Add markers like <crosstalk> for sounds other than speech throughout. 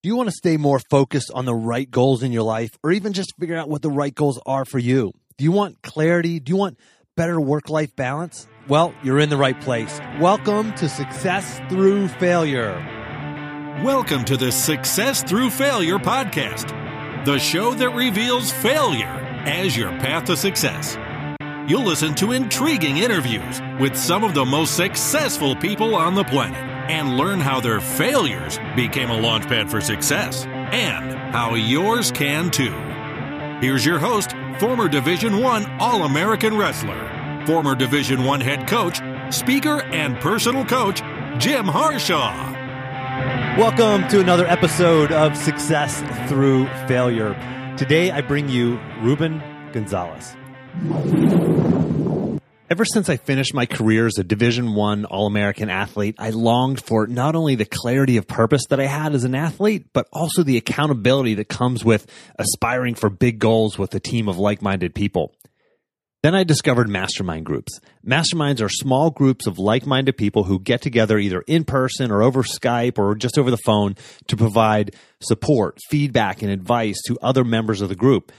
Do you want to stay more focused on the right goals in your life or even just figure out what the right goals are for you? Do you want clarity? Do you want better work life balance? Well, you're in the right place. Welcome to Success Through Failure. Welcome to the Success Through Failure podcast, the show that reveals failure as your path to success. You'll listen to intriguing interviews with some of the most successful people on the planet and learn how their failures became a launchpad for success and how yours can too. Here's your host, former Division 1 All-American wrestler, former Division 1 head coach, speaker and personal coach, Jim Harshaw. Welcome to another episode of Success Through Failure. Today I bring you Ruben Gonzalez. Ever since I finished my career as a Division One All-American athlete, I longed for not only the clarity of purpose that I had as an athlete, but also the accountability that comes with aspiring for big goals with a team of like-minded people. Then I discovered mastermind groups. Masterminds are small groups of like-minded people who get together either in person or over Skype or just over the phone to provide support, feedback, and advice to other members of the group.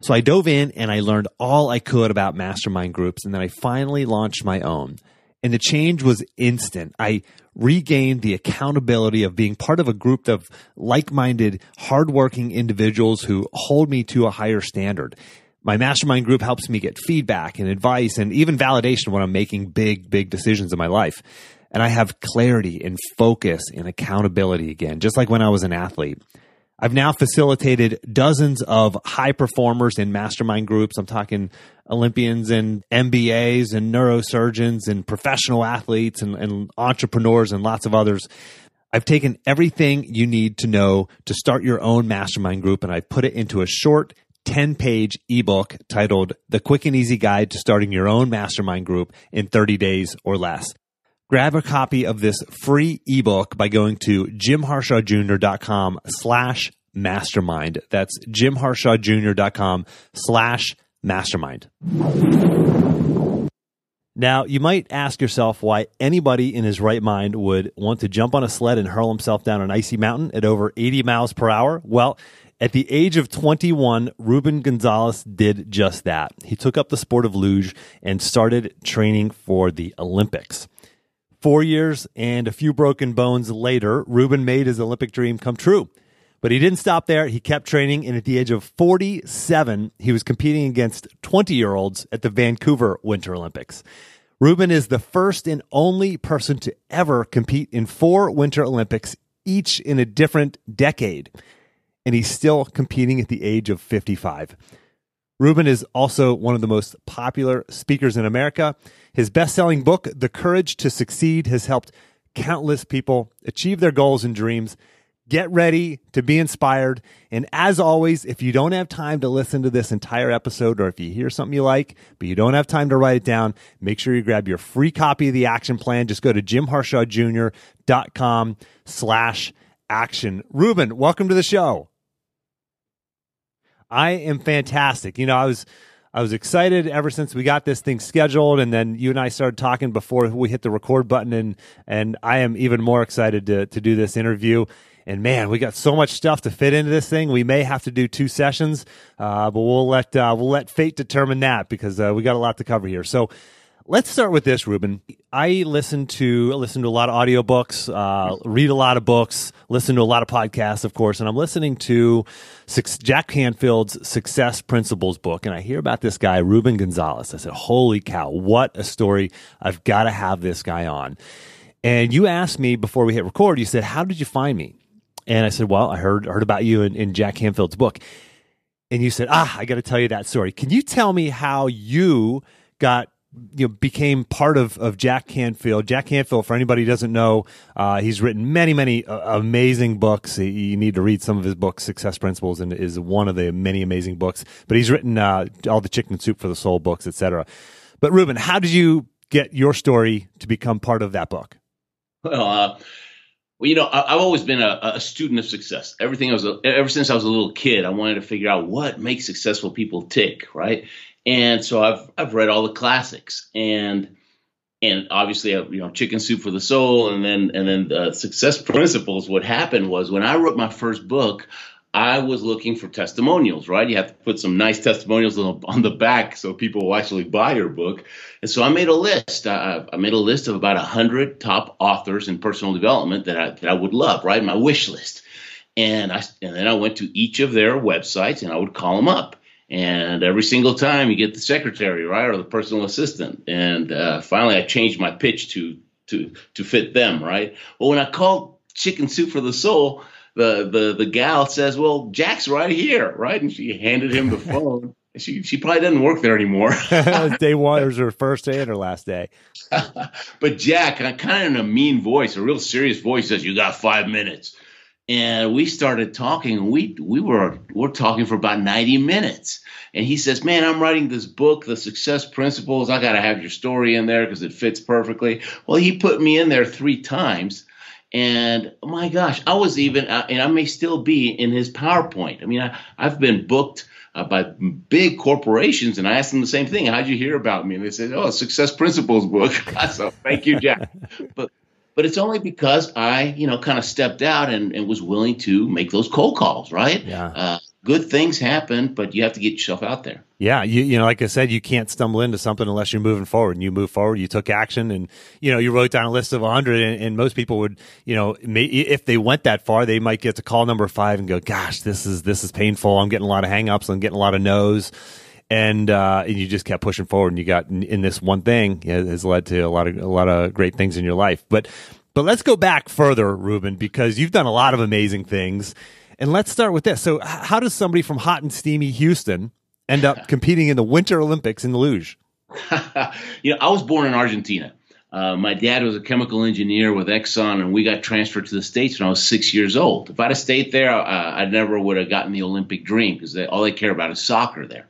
So I dove in and I learned all I could about mastermind groups. And then I finally launched my own. And the change was instant. I regained the accountability of being part of a group of like minded, hardworking individuals who hold me to a higher standard. My mastermind group helps me get feedback and advice and even validation when I'm making big, big decisions in my life. And I have clarity and focus and accountability again, just like when I was an athlete. I've now facilitated dozens of high performers in mastermind groups. I'm talking Olympians and MBAs and neurosurgeons and professional athletes and, and, entrepreneurs and lots of others. I've taken everything you need to know to start your own mastermind group and I've put it into a short 10 page ebook titled The Quick and Easy Guide to Starting Your Own Mastermind Group in 30 Days or Less. Grab a copy of this free ebook by going to jimharshawjr.com slash mastermind. That's jimharshawjr.com slash mastermind. Now, you might ask yourself why anybody in his right mind would want to jump on a sled and hurl himself down an icy mountain at over 80 miles per hour. Well, at the age of 21, Ruben Gonzalez did just that. He took up the sport of luge and started training for the Olympics. Four years and a few broken bones later, Ruben made his Olympic dream come true. But he didn't stop there. He kept training, and at the age of 47, he was competing against 20 year olds at the Vancouver Winter Olympics. Ruben is the first and only person to ever compete in four Winter Olympics, each in a different decade. And he's still competing at the age of 55. Ruben is also one of the most popular speakers in America. His best selling book, The Courage to Succeed, has helped countless people achieve their goals and dreams. Get ready to be inspired. And as always, if you don't have time to listen to this entire episode, or if you hear something you like, but you don't have time to write it down, make sure you grab your free copy of the action plan. Just go to jimharshawjr.com slash action. Ruben, welcome to the show. I am fantastic. You know, I was I was excited ever since we got this thing scheduled, and then you and I started talking before we hit the record button, and and I am even more excited to to do this interview. And man, we got so much stuff to fit into this thing. We may have to do two sessions, uh, but we'll let uh, we'll let fate determine that because uh, we got a lot to cover here. So let's start with this, Ruben. I listen to listen to a lot of audiobooks, uh, read a lot of books, listen to a lot of podcasts, of course, and I'm listening to Jack Canfield's Success Principles book, and I hear about this guy, Ruben Gonzalez. I said, "Holy cow, what a story! I've got to have this guy on." And you asked me before we hit record. You said, "How did you find me?" And I said, "Well, I heard heard about you in, in Jack Canfield's book." And you said, "Ah, I got to tell you that story. Can you tell me how you got you know, became part of, of Jack Canfield. Jack Canfield, for anybody who doesn't know, uh, he's written many, many uh, amazing books. You need to read some of his books. Success Principles and is one of the many amazing books. But he's written uh, all the Chicken Soup for the Soul books, etc. But Ruben, how did you get your story to become part of that book? Well, uh, well, you know, I, have always been a, a, student of success. Everything I was, a, ever since I was a little kid, I wanted to figure out what makes successful people tick, right? And so I've I've read all the classics, and and obviously, you know, chicken soup for the soul, and then and then uh, success principles. What happened was when I wrote my first book, I was looking for testimonials. Right, you have to put some nice testimonials on the, on the back so people will actually buy your book. And so I made a list. I, I made a list of about a hundred top authors in personal development that I that I would love. Right, my wish list. And I and then I went to each of their websites and I would call them up and every single time you get the secretary right or the personal assistant and uh, finally i changed my pitch to to to fit them right well when i called chicken soup for the soul the the the gal says well jack's right here right and she handed him the phone <laughs> she she probably doesn't work there anymore. <laughs> day one was her first day and her last day. <laughs> but Jack, kind of in a mean voice, a real serious voice, says, "You got five minutes." and we started talking and we we were we're talking for about 90 minutes and he says man i'm writing this book the success principles i got to have your story in there because it fits perfectly well he put me in there three times and my gosh i was even uh, and i may still be in his powerpoint i mean I, i've been booked uh, by big corporations, and I asked them the same thing. How'd you hear about me? And they said, "Oh, Success Principles book." <laughs> so thank you, Jack. <laughs> but but it's only because I, you know, kind of stepped out and, and was willing to make those cold calls, right? Yeah. Uh, good things happen, but you have to get yourself out there. Yeah, you you know, like I said, you can't stumble into something unless you're moving forward. And you move forward, you took action, and you know, you wrote down a list of 100. And, and most people would, you know, may, if they went that far, they might get to call number five and go, "Gosh, this is this is painful. I'm getting a lot of hangups. I'm getting a lot of no's." And, uh, and you just kept pushing forward, and you got in, in this one thing has led to a lot of a lot of great things in your life. But but let's go back further, Ruben, because you've done a lot of amazing things. And let's start with this. So, how does somebody from hot and steamy Houston end up <laughs> competing in the Winter Olympics in the luge? <laughs> you know, I was born in Argentina. Uh, my dad was a chemical engineer with Exxon, and we got transferred to the States when I was six years old. If I'd have stayed there, uh, I never would have gotten the Olympic dream because all they care about is soccer there.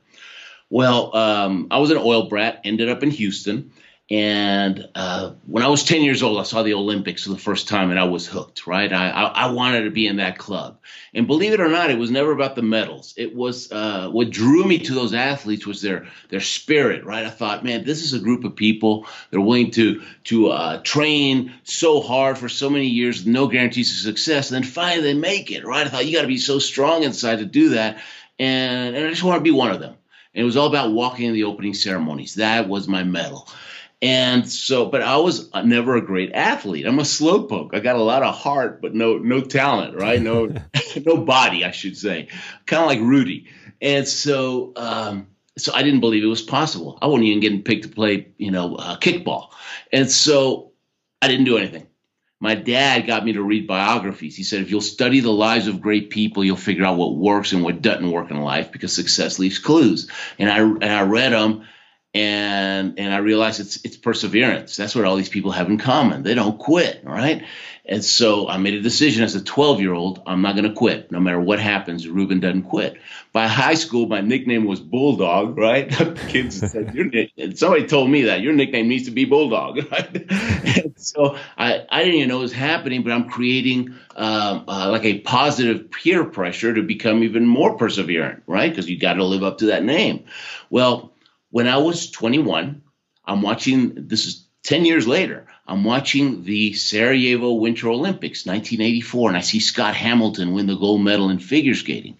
Well, um, I was an oil brat, ended up in Houston, and uh, when I was 10 years old, I saw the Olympics for the first time and I was hooked, right? I, I, I, wanted to be in that club. And believe it or not, it was never about the medals. It was uh, what drew me to those athletes was their, their spirit, right? I thought, man, this is a group of people that are willing to, to uh, train so hard for so many years no guarantees of success. And then finally they make it, right? I thought, you got to be so strong inside to do that. And, and I just want to be one of them. And it was all about walking in the opening ceremonies. That was my medal. And so, but I was never a great athlete. I'm a slowpoke. I got a lot of heart, but no no talent, right? No <laughs> no body, I should say. Kind of like Rudy. And so, um, so I didn't believe it was possible. I wasn't even getting picked to play, you know, uh, kickball. And so, I didn't do anything. My dad got me to read biographies. He said, if you'll study the lives of great people, you'll figure out what works and what doesn't work in life because success leaves clues. And I and I read them and and I realized it's it's perseverance. That's what all these people have in common. They don't quit, right? And so I made a decision as a 12 year old. I'm not going to quit, no matter what happens. Ruben doesn't quit. By high school, my nickname was Bulldog, right? <laughs> Kids said, your somebody told me that your nickname needs to be Bulldog, <laughs> right? so I, I didn't even know it was happening, but I'm creating um, uh, like a positive peer pressure to become even more perseverant, right? Because you got to live up to that name. Well, when I was 21, I'm watching, this is 10 years later, I'm watching the Sarajevo Winter Olympics, 1984, and I see Scott Hamilton win the gold medal in figure skating.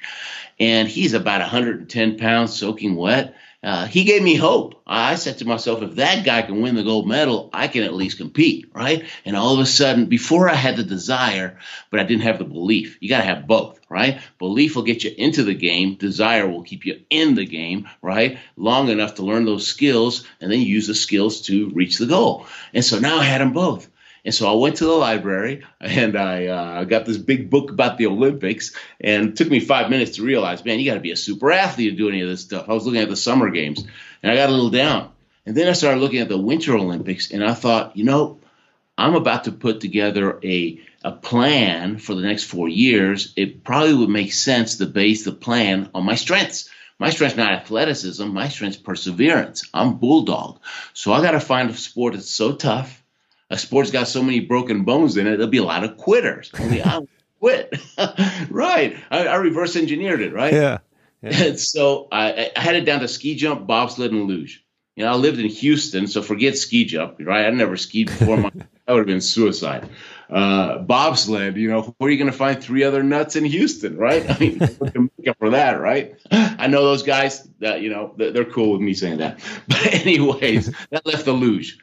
And he's about 110 pounds soaking wet uh, he gave me hope. I said to myself, if that guy can win the gold medal, I can at least compete, right? And all of a sudden, before I had the desire, but I didn't have the belief. You got to have both, right? Belief will get you into the game. Desire will keep you in the game, right? Long enough to learn those skills and then use the skills to reach the goal. And so now I had them both. And so I went to the library and I uh, got this big book about the Olympics. And it took me five minutes to realize, man, you got to be a super athlete to do any of this stuff. I was looking at the summer games and I got a little down. And then I started looking at the Winter Olympics and I thought, you know, I'm about to put together a, a plan for the next four years. It probably would make sense to base the plan on my strengths. My strength's not athleticism. My strength's perseverance. I'm bulldog. So I got to find a sport that's so tough a sport's got so many broken bones in it, there'll be a lot of quitters. <laughs> Only I quit. <laughs> right. I, I, reverse engineered it, right? Yeah. <laughs> yeah. And so I, I, had it down to ski jump, bobsled, and luge. You know, I lived in Houston, so forget ski jump, right? I never skied before. My, that would have been suicide. Uh, bobsled, you know, where are you going to find three other nuts in Houston, right? I mean, make up for that, right? I know those guys that, you know, they're cool with me saying that. But anyways, that left the luge.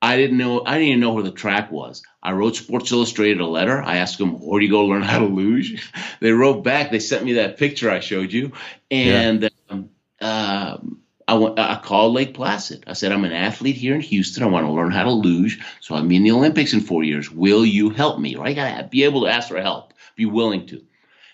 I didn't know. I didn't even know where the track was. I wrote Sports Illustrated a letter. I asked them, "Where do you go learn how to luge?" <laughs> They wrote back. They sent me that picture I showed you, and yeah. um, uh, I went, I called Lake Placid. I said, "I'm an athlete here in Houston. I want to learn how to luge, so I'm in the Olympics in four years. Will you help me?" Right? I gotta be able to ask for help. Be willing to.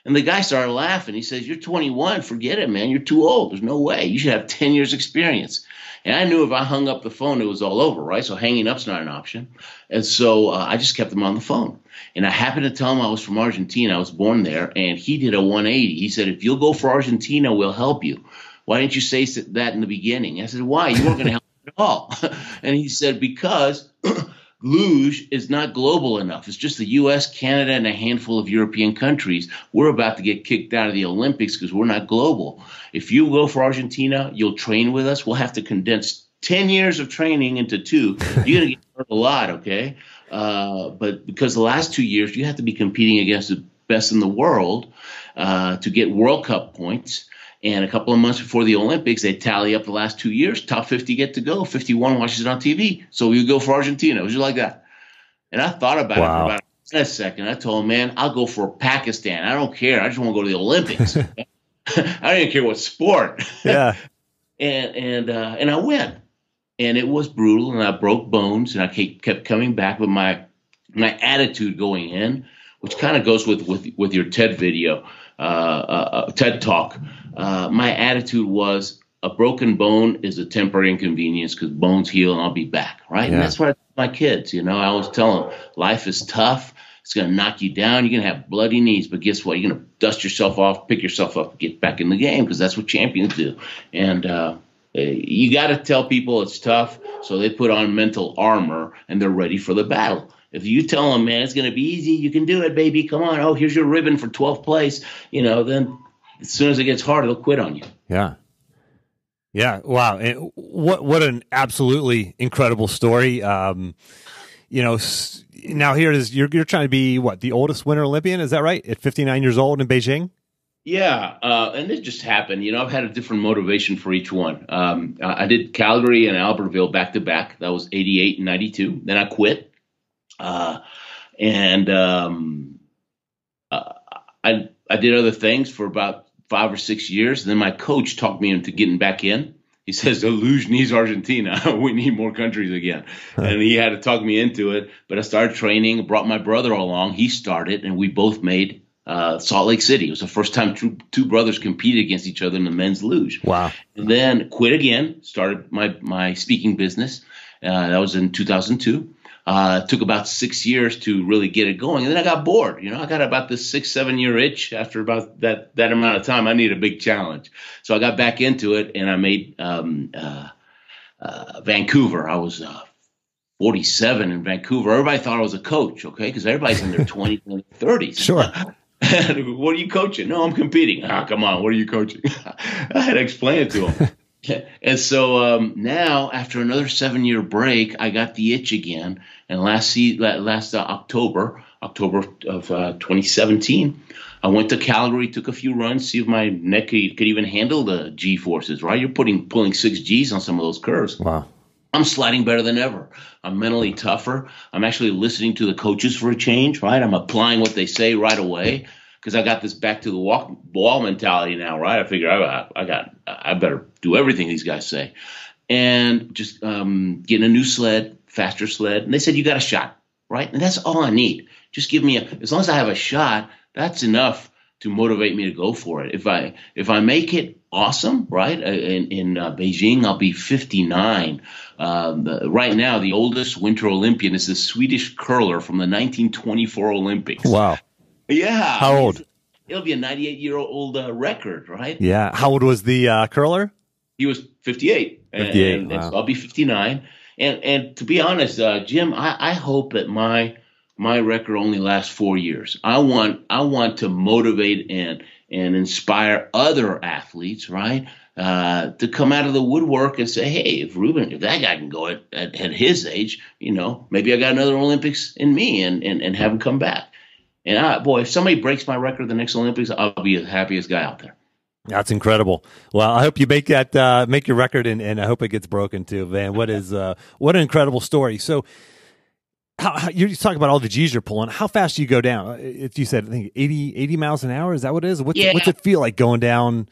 And the guy started laughing. He says, You're 21. Forget it, man. You're too old. There's no way. You should have 10 years' experience. And I knew if I hung up the phone, it was all over, right? So hanging up's not an option. And so uh, I just kept him on the phone. And I happened to tell him I was from Argentina. I was born there. And he did a 180. He said, If you'll go for Argentina, we'll help you. Why didn't you say that in the beginning? I said, Why? You weren't going <laughs> to help at all. <laughs> and he said, Because <clears throat> luge is not global enough. It's just the US, Canada, and a handful of European countries. We're about to get kicked out of the Olympics because we're not global. If you go for Argentina, you'll train with us. We'll have to condense 10 years of training into two. You're going to get <laughs> hurt a lot, okay? Uh, but because the last two years, you have to be competing against the best in the world uh, to get World Cup points. And a couple of months before the Olympics, they tally up the last two years. Top 50 get to go. 51 watches it on TV. So we go for Argentina. It was just like that. And I thought about wow. it for about a second. I told him, man, I'll go for Pakistan. I don't care. I just want to go to the Olympics. <laughs> I don't even care what sport. Yeah. <laughs> and and uh, and I went, and it was brutal, and I broke bones, and I kept coming back. But my my attitude going in, which kind of goes with with with your TED video, uh, uh, uh TED talk uh, my attitude was a broken bone is a temporary inconvenience because bones heal and I'll be back, right? Yeah. And that's what I tell my kids, you know, I always tell them life is tough. It's going to knock you down. You're going to have bloody knees, but guess what? You're going to dust yourself off, pick yourself up, get back in the game because that's what champions do. And uh, you got to tell people it's tough, so they put on mental armor and they're ready for the battle. If you tell them, man, it's going to be easy, you can do it, baby. Come on. Oh, here's your ribbon for 12th place. You know, then as soon as it gets hard, they'll quit on you. Yeah. Yeah. Wow. And what what an absolutely incredible story. Um, you know, now here it is. You're you're trying to be what the oldest Winter Olympian? Is that right? At 59 years old in Beijing. Yeah, uh, and it just happened. You know, I've had a different motivation for each one. Um, I did Calgary and Albertville back to back. That was 88 and 92. Then I quit. Uh, and um, uh, I I did other things for about five or six years. And then my coach talked me into getting back in. He says the luge needs Argentina. <laughs> we need more countries again, and he had to talk me into it. But I started training. Brought my brother along. He started, and we both made uh, Salt Lake City. It was the first time two, two brothers competed against each other in the men's luge. Wow! And then quit again. Started my my speaking business. Uh, that was in 2002. Uh, it took about six years to really get it going, and then I got bored. You know, I got about this six, seven year itch after about that that amount of time. I need a big challenge, so I got back into it, and I made um, uh, uh, Vancouver. I was uh, 47 in Vancouver. Everybody thought I was a coach, okay, because everybody's in their 20s and 30s. Sure. <laughs> what are you coaching? No, I'm competing. Ah, come on, what are you coaching? <laughs> I had to explain it to them. <laughs> <laughs> and so um, now, after another seven year break, I got the itch again. And last last uh, October, October of uh, 2017, I went to Calgary, took a few runs, see if my neck could, could even handle the G forces. Right, you're putting pulling six Gs on some of those curves. Wow. I'm sliding better than ever. I'm mentally tougher. I'm actually listening to the coaches for a change. Right, I'm applying what they say right away because I got this back to the walk, wall mentality now, right? I figure I, I got, I better do everything these guys say, and just um, getting a new sled, faster sled. And they said you got a shot, right? And that's all I need. Just give me a, as long as I have a shot, that's enough to motivate me to go for it. If I if I make it awesome, right? Uh, in, in uh, Beijing, I'll be 59. Um, right now, the oldest Winter Olympian is a Swedish curler from the 1924 Olympics. Wow. Yeah. How old? It'll be a 98 year old uh, record, right? Yeah. How old was the uh, curler? He was 58. 58. And, wow. and so I'll be 59. And and to be honest, uh, Jim, I, I hope that my my record only lasts four years. I want I want to motivate and and inspire other athletes, right? Uh, to come out of the woodwork and say, hey, if Ruben, if that guy can go at, at, at, his age, you know, maybe I got another Olympics in me and, and, and have him come back. And I, boy, if somebody breaks my record at the next Olympics, I'll be the happiest guy out there. That's incredible. Well, I hope you make that uh, make your record, and, and I hope it gets broken too, man. What is uh, what an incredible story. So, how, how, you talk about all the G's you're pulling. How fast do you go down? If you said I think 80, 80 miles an hour, is that what it is? What's, yeah. what's it feel like going down?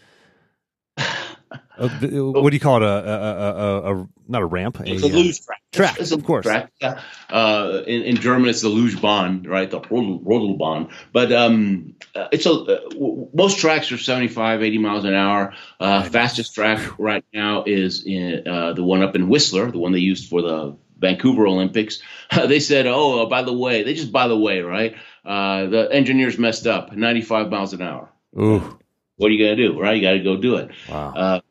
Uh, what do you call it? A, a, a, a not a ramp. It's a, luge track. Track, it's, it's of course. Track. Uh, in, in, German, it's the Lugebahn, right? The Rodelbahn. But um, uh, it's a uh, most tracks are 75, 80 miles an hour. Uh, fastest track right now is in, uh, the one up in Whistler, the one they used for the Vancouver Olympics. <laughs> they said, "Oh, by the way, they just by the way, right? the engineers messed up, 95 miles an hour." Ooh. What are you gonna do, right? You got to go do it. Wow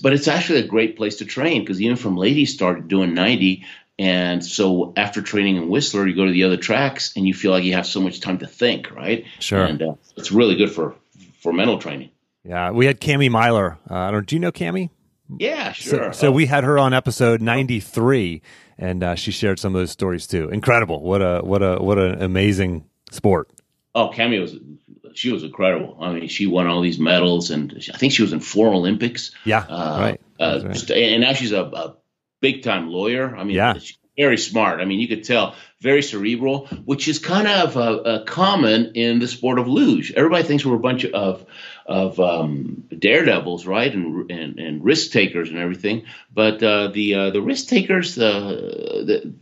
but it's actually a great place to train because even from ladies started doing 90 and so after training in Whistler, you go to the other tracks and you feel like you have so much time to think, right? Sure. And uh, it's really good for for mental training. Yeah, we had Cami Myler. Uh, I don't. Do you know Cami? Yeah, sure. So, so, we had her on episode ninety three, and uh, she shared some of those stories too. Incredible! What a what a what an amazing sport. Oh, Cami was she was incredible. I mean, she won all these medals, and I think she was in four Olympics. Yeah, uh, right. Uh, right. And now she's a, a big time lawyer. I mean, yeah. very smart. I mean, you could tell very cerebral, which is kind of uh, common in the sport of luge. Everybody thinks we're a bunch of of um, daredevils, right, and, and and risk takers and everything. But uh, the uh, the risk takers, uh, the,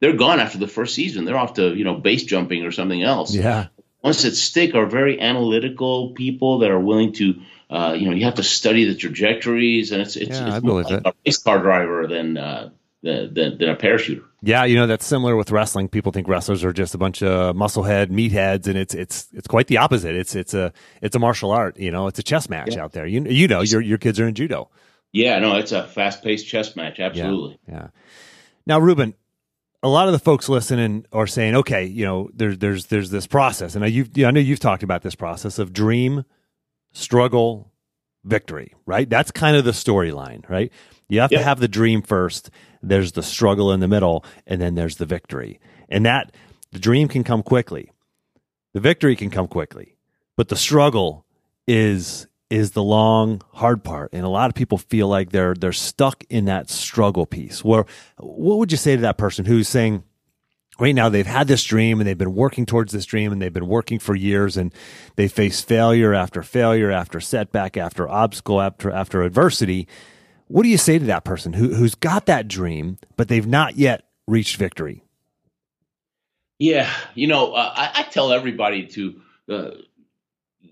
they're gone after the first season. They're off to you know base jumping or something else. Yeah ones that stick are very analytical people that are willing to, uh, you know, you have to study the trajectories, and it's it's, yeah, it's more like a race car driver than, uh, than, than than a parachuter. Yeah, you know that's similar with wrestling. People think wrestlers are just a bunch of musclehead meatheads, and it's it's it's quite the opposite. It's it's a it's a martial art. You know, it's a chess match yeah. out there. You you know, your your kids are in judo. Yeah, no, it's a fast paced chess match. Absolutely. Yeah, yeah. Now, Ruben, a lot of the folks listening are saying, okay, you know, there's there's there's this process, and I, you I know you've talked about this process of dream, struggle, victory, right? That's kind of the storyline, right? You have to have the dream first. There's the struggle in the middle, and then there's the victory, and that the dream can come quickly, the victory can come quickly, but the struggle is is the long hard part. And a lot of people feel like they're they're stuck in that struggle piece. Where what would you say to that person who's saying right now they've had this dream and they've been working towards this dream and they've been working for years and they face failure after failure after setback after obstacle after after adversity. What do you say to that person who who's got that dream but they've not yet reached victory? Yeah you know uh, I, I, tell everybody to uh,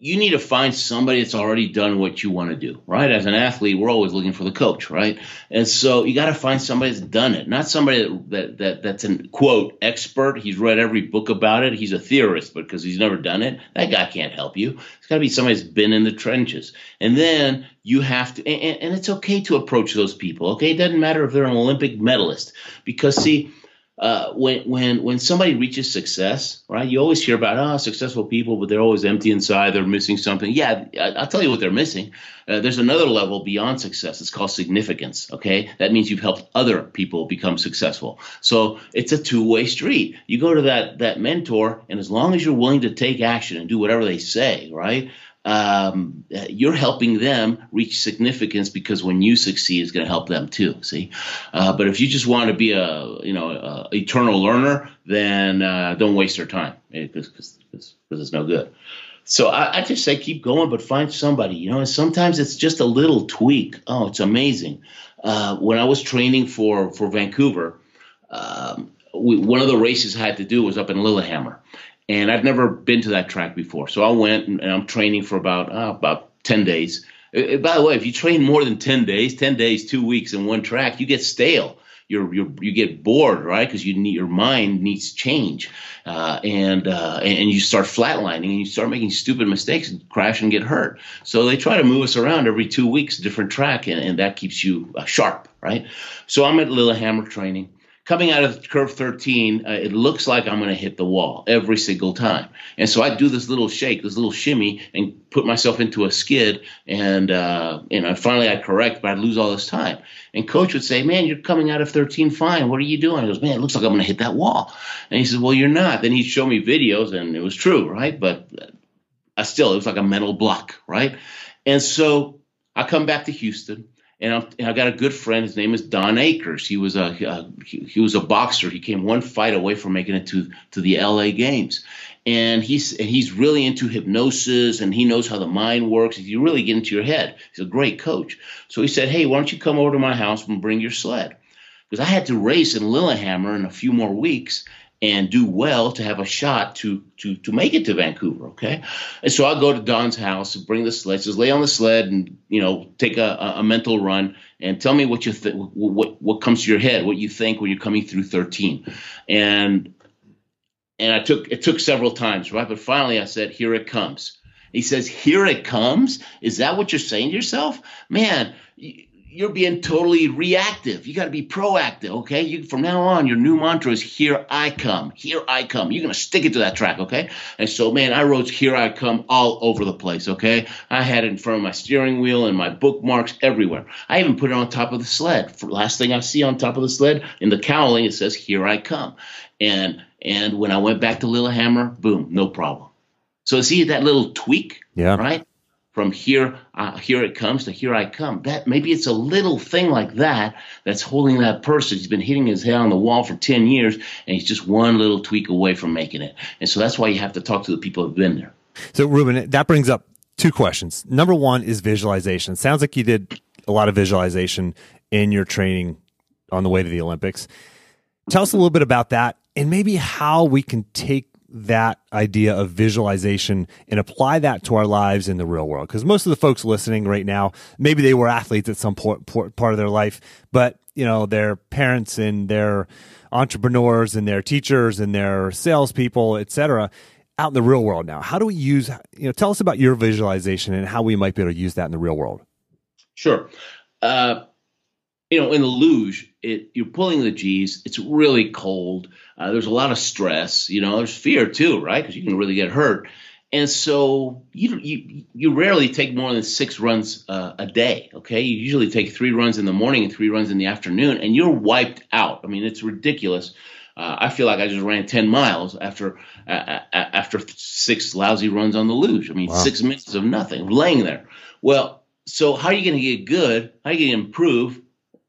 you need to find somebody that's already done what you want to do, right? As an athlete, we're always looking for the coach, right? And so you got to find somebody that's done it, not somebody that, that, that that's an quote expert. He's read every book about it. He's a theorist, but because he's never done it, that guy can't help you. It's got to be somebody that's been in the trenches. And then you have to, and, and it's okay to approach those people. Okay, it doesn't matter if they're an Olympic medalist, because see uh, when when when somebody reaches success, right? You always hear about oh successful people, but they're always empty inside. They're missing something. Yeah, I, will tell you what they're missing. Uh, there's another level beyond success. It's called significance. Okay, that means you've helped other people become successful. So it's a two way street. You go to that that mentor, and as long as you're willing to take action and do whatever they say, right? Um, you're helping them reach significance because when you succeed, it's going to help them too. See, uh, but if you just want to be a you know a eternal learner, then uh, don't waste your time because eh, it's no good. So I, I, just say keep going, but find somebody. You know, and sometimes it's just a little tweak. Oh, it's amazing. Uh, when I was training for for Vancouver. Um, we, one of the races I had to do was up in Lillehammer, and I've never been to that track before. So I went and, and I'm training for about uh, about ten days. Uh, uh, by the way, if you train more than ten days, ten days, two weeks in one track, you get stale. You're, you're you get bored, right? Because you need your mind needs change, uh, and uh, and you start flatlining and you start making stupid mistakes and crash and get hurt. So they try to move us around every two weeks, different track, and, and that keeps you sharp, right? So I'm at Lillehammer training coming out of curve 13, uh, it looks like I'm going to hit the wall every single time. And so I do this little shake, this little shimmy, and put myself into a skid. And, uh, you know, finally I correct, but I'd lose all this time. And coach would say, Man, you're coming out of 13 fine. What are you doing? He goes, Man, it looks like I'm going to hit that wall. And he says, Well, you're not. Then he'd show me videos, and it was true, right? But I still, it was like a mental block, right? And so I come back to Houston and, I'm, I got a good friend. His name is Don Akers. He was a he, he, was a boxer. He came one fight away from making it to to the L.A. Games, and he's and he's really into hypnosis and he knows how the mind works. You really get into your head. He's a great coach. So he said, "Hey, why don't you come over to my house and bring your sled?" Because I had to race in Lillehammer in a few more weeks, and do well to have a shot to to to make it to Vancouver. Okay, and so I go to Don's house bring the sled. Says lay on the sled and you know take a, a mental run and tell me what you what what comes to your head, what you think when you're coming through 13, and and I took it took several times, right? But finally I said, here it comes. He says, here it comes. Is that what you're saying to yourself, man? You're being totally reactive. You got to be proactive, okay? You, from now on, your new mantra is "Here I come." Here I come. You're gonna stick it to that track, okay? And so, man, I wrote "Here I come" all over the place, okay? I had it in front of my steering wheel and my bookmarks everywhere. I even put it on top of the sled. For last thing I see on top of the sled in the cowling, it says "Here I come." And and when I went back to Lillehammer, boom, no problem. So see that little tweak, yeah, right? From here uh, here it comes to here I come. That maybe it's a little thing like that that's holding that person. He's been hitting his head on the wall for 10 years and he's just one little tweak away from making it. And so that's why you have to talk to the people who've been there. So Ruben, that brings up two questions. Number one is visualization. sounds like you did a lot of visualization in your training on the way to the Olympics. Tell us a little bit about that and maybe how we can take that idea of visualization and apply that to our lives in the real world. Because most of the folks listening right now, maybe they were athletes at some point, part of their life, but you know, their parents and their entrepreneurs and their teachers and their salespeople, etc. out in the real world now. How do we use, you know, tell us about your visualization and how we might be able to use that in the real world. Sure. Uh, you know, in the luge, it, you're pulling the G's. It's really cold. Uh, there's a lot of stress. You know, there's fear too, right? Because you can really get hurt. And so you you you rarely take more than six runs uh, a day. Okay, you usually take three runs in the morning and three runs in the afternoon, and you're wiped out. I mean, it's ridiculous. Uh, I feel like I just ran ten miles after uh, after six lousy runs on the luge. I mean, wow. six minutes of nothing, laying there. Well, so how are you going to get good? How are you going to improve?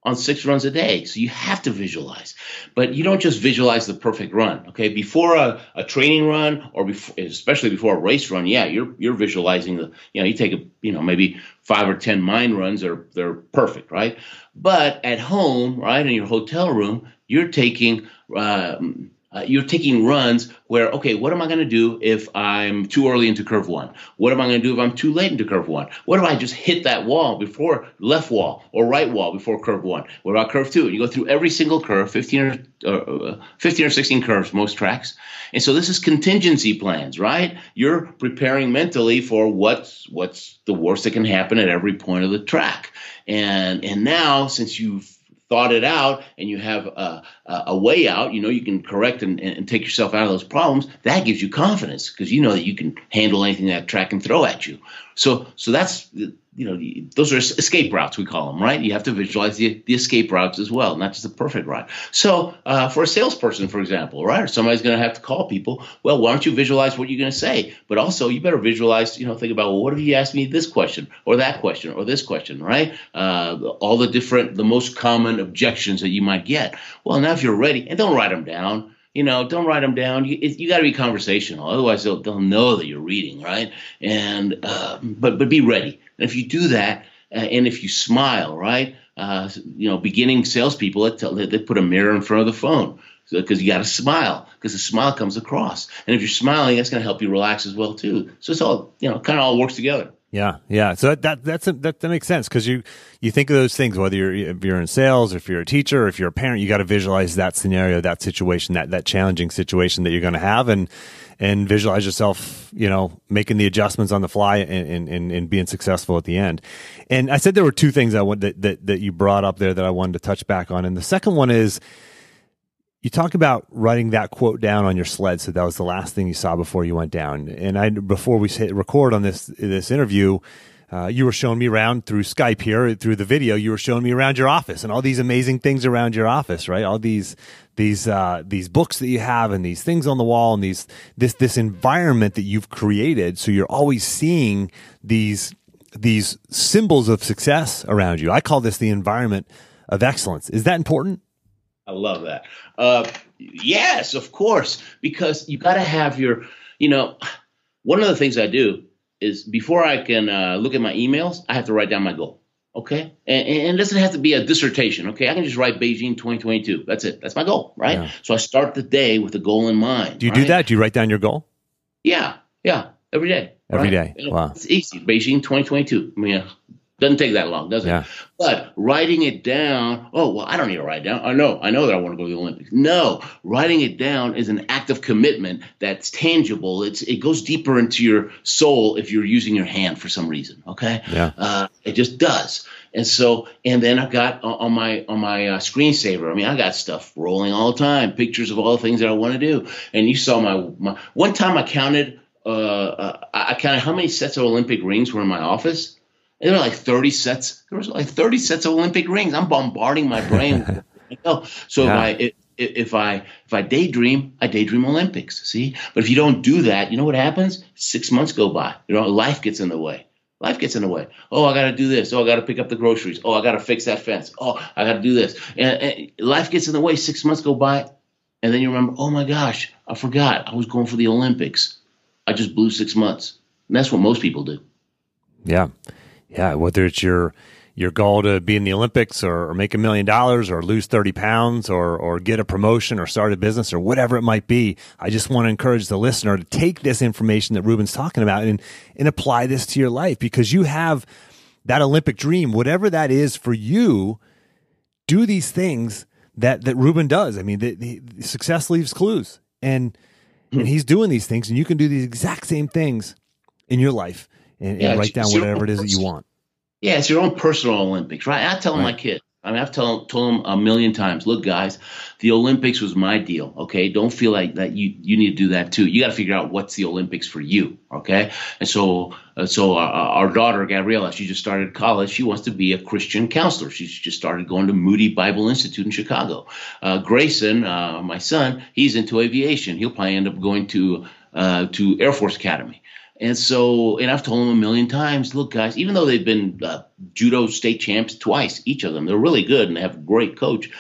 On six runs a day. So you have to visualize, but you don't just visualize the perfect run. Okay, before a, a training run or before, especially before a race run, yeah, you're you're visualizing the. You know, you take a you know maybe five or ten mind runs are they're perfect, right? But at home, right in your hotel room, you're taking. Um, uh, you're taking runs where, okay, what am I going to do if I'm too early into curve one? What am I going to do if I'm too late into curve one? What if I just hit that wall before left wall or right wall before curve one? What about curve two? You go through every single curve, 15 or, uh, 15 or 16 curves, most tracks. And so this is contingency plans, right? You're preparing mentally for what's, what's the worst that can happen at every point of the track. And, and now, since you've thought it out and you have a, a way out, you know, you can correct and, and, take yourself out of those problems. That gives you confidence because you know that you can handle anything that track can throw at you. So, so that's you know, those are escape routes, we call them, right? You have to visualize the, the escape routes as well, not just the perfect route. So, uh, for a salesperson, for example, right, or somebody's going to have to call people, well, why don't you visualize what you're going to say? But also, you better visualize, you know, think about, well, what if you asked me this question, or that question, or this question, right? Uh, all the different, the most common objections that you might get. Well, now if you're ready, and don't write them down you know, don't write them down. You, you got to be conversational, otherwise they'll, they'll know that you're reading, right? And uh, but but be ready. And if you do that, uh, and if you smile, right? Uh, you know, beginning salespeople, they, they put a mirror in front of the phone because so, you got to smile because the smile comes across. And if you're smiling, that's going to help you relax as well too. So it's all you know, kind of all works together. Yeah, yeah. So that, that a, that that makes sense because you you think of those things whether you're if you're in sales, or if you're a teacher, or if you're a parent, you got to visualize that scenario, that situation, that that challenging situation that you're going to have, and and visualize yourself, you know, making the adjustments on the fly and, and, and, being successful at the end. And I said there were two things I want that, that, that you brought up there that I wanted to touch back on. And the second one is you talk about writing that quote down on your sled. So that was the last thing you saw before you went down. And I, before we hit record on this, this interview, uh, you were showing me around through Skype here, through the video. You were showing me around your office and all these amazing things around your office, right? All these these uh, these books that you have and these things on the wall and these this this environment that you've created. So you're always seeing these these symbols of success around you. I call this the environment of excellence. Is that important? I love that. Uh, yes, of course, because you got to have your, you know, one of the things I do is before I can uh, look at my emails, I have to write down my goal. Okay. And, and, it doesn't have to be a dissertation. Okay. I can just write Beijing 2022. That's it. That's my goal. Right. Yeah. So I start the day with a goal in mind. Do you right? do that? Do you write down your goal? Yeah. Yeah. Every day. Every right? day. Wow. It's easy. Beijing 2022. I mean, doesn't take that long, does it? Yeah. But writing it down, oh, well, I don't need to write down. I know, I know that I want to go to the Olympics. No, writing it down is an act of commitment that's tangible. It's it goes deeper into your soul if you're using your hand for some reason. Okay. Yeah. Uh, it just does. And so, and then I've got on my on my uh, screensaver. I mean, I got stuff rolling all the time, pictures of all the things that I want to do. And you saw my, my one time I counted. Uh, uh I counted how many sets of Olympic rings were in my office there were like 30 sets. There was like 30 sets of Olympic rings. I'm bombarding my brain. <laughs> Oh, so yeah. if I if I if I daydream, I daydream Olympics. See, but if you don't do that, you know what happens? Six months go by. You know, life gets in the way. Life gets in the way. Oh, I got to do this. Oh, I got to pick up the groceries. Oh, I got to fix that fence. Oh, I got to do this. And, and life gets in the way. Six months go by, and then you remember, oh my gosh, I forgot. I was going for the Olympics. I just blew six months. And that's what most people do. Yeah yeah, whether it's your your goal to be in the Olympics or, or make a million dollars or lose 30 pounds or, or get a promotion or start a business or whatever it might be. I just want to encourage the listener to take this information that Ruben's talking about and, and apply this to your life because you have that Olympic dream, whatever that is for you, do these things that, that Ruben does. I mean, the, the success leaves clues and, and hmm. he's doing these things and you can do these exact same things in your life and, yeah, and write down whatever it is that you want. Yeah, it's your own personal Olympics, right? I tell right. my kids. I mean, I've told, told them a million times, look, guys, the Olympics was my deal. Okay. Don't feel like that you, you need to do that too. You got to figure out what's the Olympics for you. Okay. And so, uh, so our, our, daughter, Gabriella, she just started college. She wants to be a Christian counselor. She's just started going to Moody Bible Institute in Chicago. Uh, Grayson, uh, my son, he's into aviation. He'll probably end up going to, uh, to Air Force Academy. And so, and I've told them a million times, look, guys, even though they've been uh, judo state champs twice, each of them, they're really good and they have a great coach.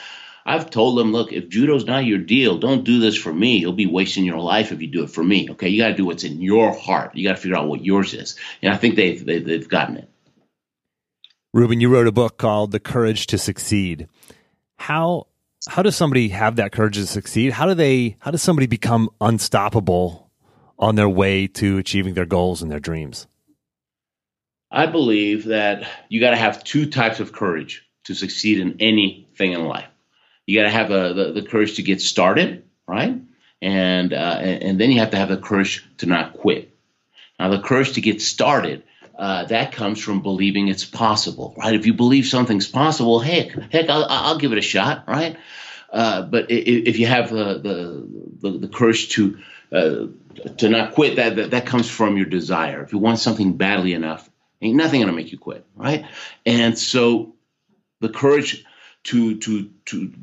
I've told them, look, if judo's not your deal, don't do this for me. You'll be wasting your life if you do it for me. Okay, you got to do what's in your heart. You got to figure out what yours is, and I think they've they, have they have gotten it. Ruben, you wrote a book called "The Courage to Succeed." How how does somebody have that courage to succeed? How do they? How does somebody become unstoppable on their way to achieving their goals and their dreams? I believe that you got to have two types of courage to succeed in anything in life. You got to have a, the, the courage to get started, right? And, uh, and then you have to have the courage to not quit. Now, the courage to get started, uh, that comes from believing it's possible, right? If you believe something's possible, heck, heck, I'll, I'll give it a shot, right? Uh, but if you have the, the, the courage to uh, to not quit that, that that comes from your desire. If you want something badly enough ain't nothing gonna make you quit right? And so the courage to to to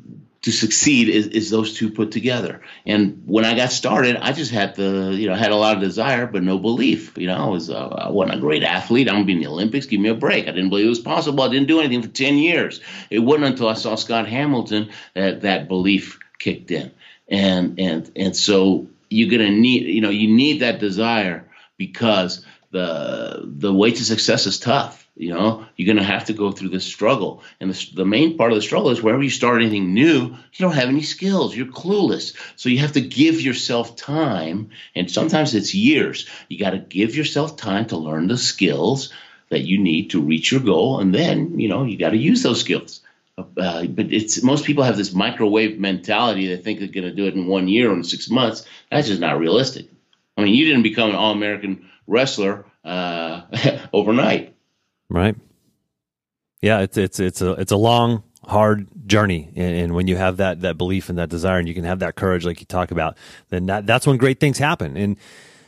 to succeed is, is those two put together. And when i got started i just had the you know had a lot of desire but no belief. You know i was uh, i wasn't a great athlete. I'm gonna be in the olympics. Give me a break. I didn't believe it was possible. I didn't do anything for 10 years. It wasn't until i saw scott hamilton that that belief kicked in. And and and so you're to need, you know, you need that desire because the the way to success is tough. You know, you're going to have to go through this struggle, and the, the main part of the struggle is wherever you start anything new, you don't have any skills. You're clueless, so you have to give yourself time, and sometimes it's years. You got to give yourself time to learn the skills that you need to reach your goal, and then you know you got to use those skills. Uh, but it's most people have this microwave mentality. They think they're going to do it in one year or in six months. That's just not realistic. I mean, you didn't become an All American wrestler uh, <laughs> overnight, right? Yeah, it's it's it's a it's a long, hard journey. And, and, when you have that, that belief and that desire and you can have that courage, like you talk about, then that, that's when great things happen. And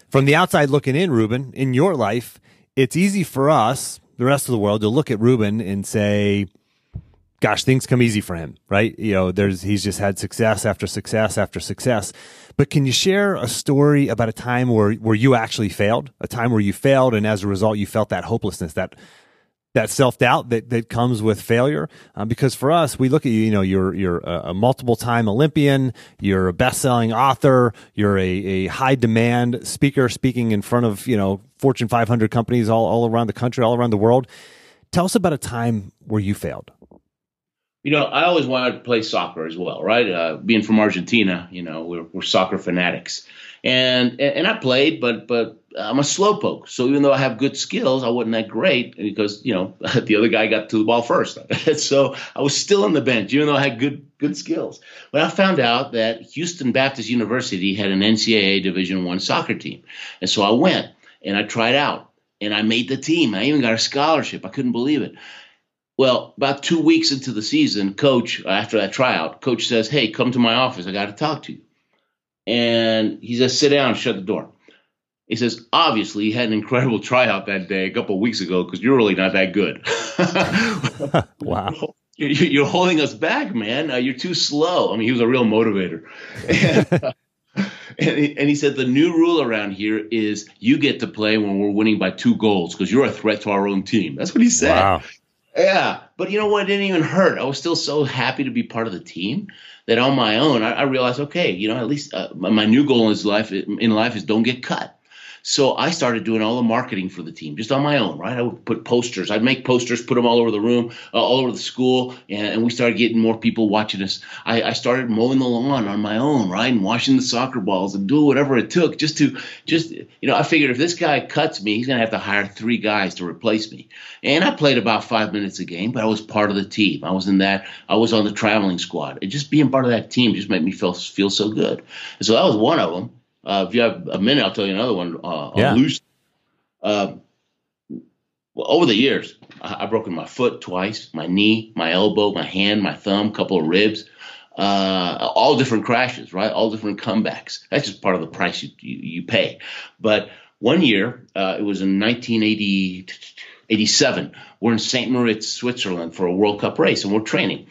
from the outside looking in, Ruben, in your life, it's easy for us, the rest of the world, to look at Ruben and say, gosh, things come easy for him, right? You know, there's, he's just had success after success after success. But can you share a story about a time where, where you actually failed, a time where you failed and as a result you felt that hopelessness, that that self doubt that, that comes with failure. Um, because for us, we look at you, you know, you're, you're a, multiple time Olympian, you're a best selling author, you're a, a high demand speaker speaking in front of, you know, Fortune 500 companies all, all around the country, all around the world. Tell us about a time where you failed. You know, I always wanted to play soccer as well, right? Uh, being from Argentina, you know, we're, we're soccer fanatics, and and I played, but but I'm a slowpoke. So even though I have good skills, I wasn't that great because you know <laughs> the other guy got to the ball first. <laughs> so I was still on the bench, even though I had good good skills. But I found out that Houston Baptist University had an NCAA Division One soccer team, and so I went and I tried out, and I made the team. I even got a scholarship. I couldn't believe it. Well, about two weeks into the season, coach, after that tryout, coach says, Hey, come to my office. I got to talk to you. And he says, Sit down, shut the door. He says, Obviously, you had an incredible <laughs> tryout that day a couple of weeks ago because you're really not that good. <laughs> wow. <laughs> You're holding us back, man. Uh, you're too slow. I mean, he was a real motivator. and, uh, and, he, and he said, The new rule around here is you get to play when we're winning by two goals because you're a threat to our own team. That's what he said. Wow. Yeah, but you know what? It didn't even hurt. I was still so happy to be part of the team that on my own, I, I realized, okay, you know, at least uh, my new goal in life in life is don't get cut. So I started doing all the marketing for the team just on my own, right? I would put posters. I'd make posters, put them all over the room, uh, all over the school, and, and, we started getting more people watching us. I, I, started mowing the lawn on my own, right, and washing the soccer balls and doing whatever it took just to just you know. I figured if this guy cuts me, he's gonna have to hire three guys to replace me. And I played about five minutes a game, but I was part of the team. I was in that. I was on the traveling squad. And just being part of that team just made me feel feel so good. And so that was one of them. Uh, if you have a minute, I'll tell you another one. Uh, yeah. loose. Uh, well, over the years, I, have broken my foot twice, my knee, my elbow, my hand, my thumb, a couple of ribs, uh, all different crashes, right? All different comebacks. That's just part of the price you, you, you pay. But one year, uh, it was in 1987, we're in St. Moritz, Switzerland for a World Cup race, and we're training.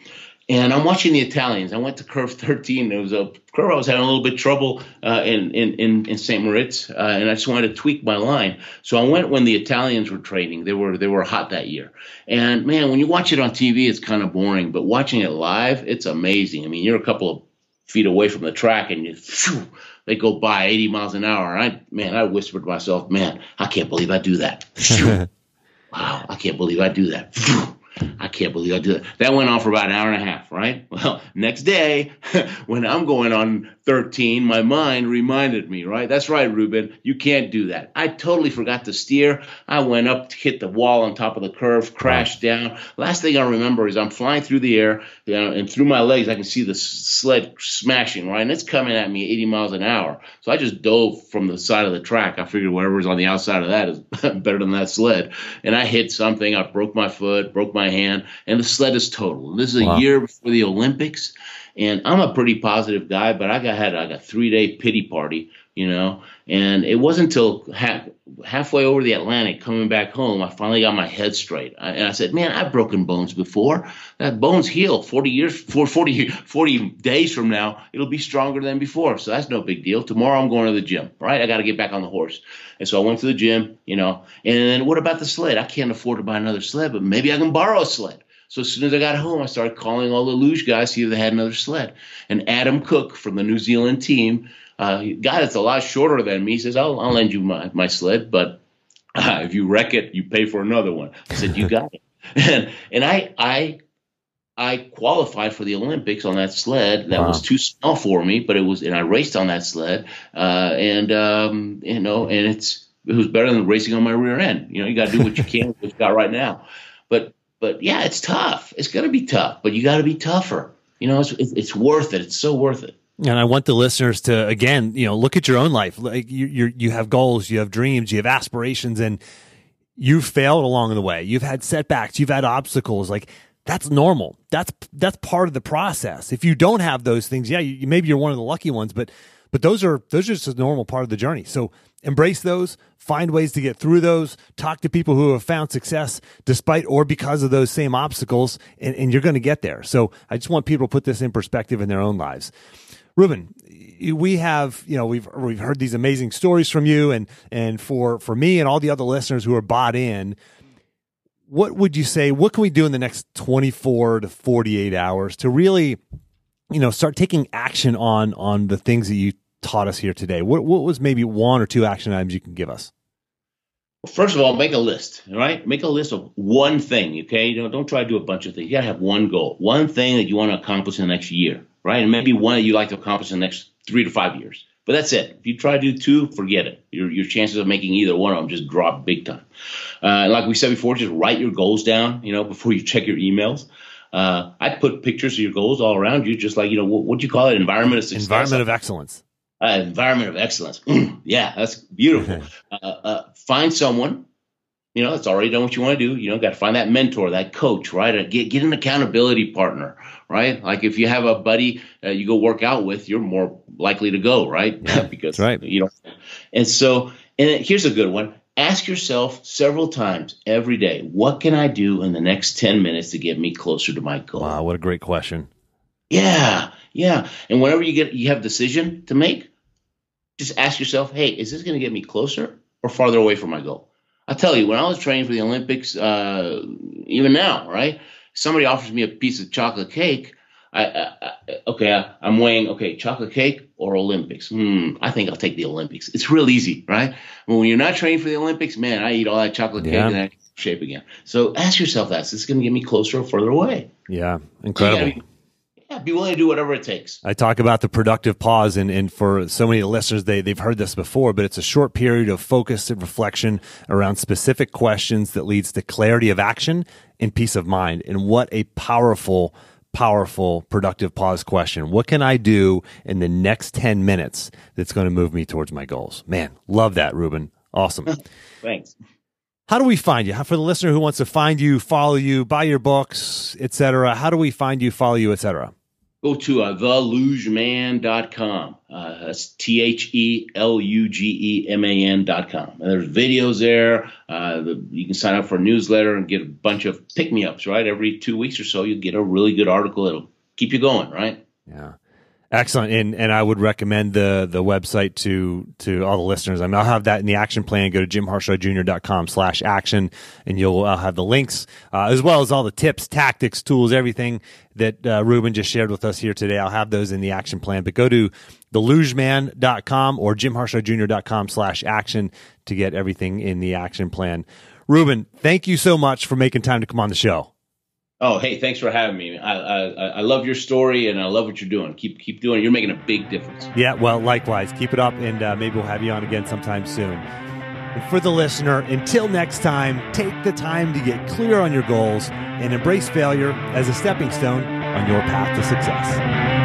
And I'm watching the Italians. I went to curve 13. It was a curve I was having a little bit trouble uh, in, in, in St. Moritz, uh, and I just wanted to tweak my line. So I went when the Italians were training. They were they were hot that year. And man, when you watch it on TV, it's kind of boring. But watching it live, it's amazing. I mean, you're a couple of feet away from the track, and you, phew, they go by 80 miles an hour. I man, I whispered to myself, man, I can't believe I do that. <laughs> wow, I can't believe I do that. I can't believe I did that. That went on for about an hour and a half, right? <laughs> Well, next day, <laughs> when I'm going on 13, my mind reminded me, right? That's right, Ruben, you can't do that. I totally forgot to steer. I went up to hit the wall on top of the curve, crashed down. Last thing I remember is I'm flying through the air, you know, and through my legs, I can see the sled smashing, right? And it's coming at me 80 miles an hour. So I just dove from the side of the track. I figured whatever's on the outside of that is <laughs> better than that sled. And I hit something. I broke my foot, broke my hand, and the sled is total. This is a wow. year before the Olympics. And I'm a pretty positive guy, but I got had like a three day pity party, you know. And it wasn't until half, halfway over the Atlantic, coming back home, I finally got my head straight. I, and I said, "Man, I've broken bones before. That bones heal. 40 years, 40, 40 days from now, it'll be stronger than before. So that's no big deal. Tomorrow I'm going to the gym. Right? I got to get back on the horse. And so I went to the gym, you know. And then what about the sled? I can't afford to buy another sled, but maybe I can borrow a sled. So as soon as I got home, I started calling all the luge guys, see if they had another sled. And Adam Cook from the New Zealand team, uh, guy that's a lot shorter than me, He says, I'll, I'll lend you my, my sled, but uh, if you wreck it, you pay for another one. I said, you got it. <laughs> And, and I, I, I qualified for the Olympics on that sled. That wow. was too small for me, but it was, and I raced on that sled. Uh, and, um, you know, and it's, it was better than racing on my rear end. You know, you got to do what you can <laughs> with what you got right now. But but yeah, it's tough. It's going to be tough, but you got to be tougher. You know, it's, it's worth it. It's so worth it. And I want the listeners to again, you know, look at your own life. Like you, you, you have goals, you have dreams, you have aspirations, and you've failed along the way. You've had setbacks, you've had obstacles. Like that's normal. That's that's part of the process. If you don't have those things, yeah, you, maybe you're one of the lucky ones, but but those are those are just a normal part of the journey. So embrace those, find ways to get through those, talk to people who have found success despite or because of those same obstacles, and, and you're going to get there. So I just want people to put this in perspective in their own lives. Ruben, we have you know we've we've heard these amazing stories from you, and and for for me and all the other listeners who are bought in what would you say what can we do in the next 24 to 48 hours to really you know start taking action on on the things that you taught us here today? What, what was maybe one or two action items you can give us? Well, first of all make a list right? make a list of one thing okay? You know, don't try to do a bunch of things. You gotta have one goal one thing that you want to accomplish in the next year right and maybe one that you like to accomplish in the next three to five years but that's it. If you try to do two, forget it. Your, your chances of making either one of them just drop big time. Uh, like we said before, just write your goals down, you know, before you check your emails. Uh, I'd put pictures of your goals all around you, just like, you know, what, what do you call it? Environment of success. Environment of excellence. Uh, environment of excellence. <clears throat> yeah, that's beautiful. <laughs> Uh, uh, find someone you know, that's already done what you want to do. You know, got to find that mentor, that coach, right? Get get an accountability partner, right? Like if you have a buddy uh, you go work out with, you're more likely to go, right? Yeah, <laughs> because right. you know. And so, and here's a good one: ask yourself several times every day, what can I do in the next ten minutes to get me closer to my goal? Wow, what a great question. Yeah, yeah. And whenever you get you have decision to make, just ask yourself, hey, is this going to get me closer or farther away from my goal? I tell you, when I was training for the Olympics, uh, even now, right? Somebody offers me a piece of chocolate cake. I, I, I okay, I, am weighing okay, chocolate cake or Olympics. Hmm, I think I'll take the Olympics. It's real easy, right? When you're not training for the Olympics, man, I eat all that chocolate cake yeah. and I shape again. So ask yourself that: is this going to get me closer or further away? Yeah, incredible yeah, be willing to do whatever it takes. I talk about the productive pause, and, and for so many listeners, they, they've heard this before, but it's a short period of focus and reflection around specific questions that leads to clarity of action and peace of mind. And what a powerful, powerful productive pause question. What can I do in the next 10 minutes that's going to move me towards my goals? Man, love that, Ruben. Awesome. <laughs> Thanks. How do we find you? For the listener who wants to find you, follow you, buy your books, etc., how do we find you, follow you, etc.? Go to uh, thelugeman.com. Uh, that's T H E L U G E M A N.com. And there's videos there. Uh, the, you can sign up for a newsletter and get a bunch of pick me ups, right? Every two weeks or so, you get a really good article that'll keep you going, right? Yeah. Excellent, and and I would recommend the the website to to all the listeners. I mean, I'll have that in the action plan. Go to jimharshawjr.com slash action, and you'll uh, have the links uh, as well as all the tips, tactics, tools, everything that uh, Ruben just shared with us here today. I'll have those in the action plan. But go to thelugeman.com or jimharshawjr.com slash action to get everything in the action plan. Ruben, thank you so much for making time to come on the show. Oh, hey, thanks for having me. I, I, I love your story and I love what you're doing. Keep keep doing it. You're making a big difference. Yeah, well, likewise. Keep it up, and uh, maybe we'll have you on again sometime soon. For the listener, until next time, take the time to get clear on your goals and embrace failure as a stepping stone on your path to success.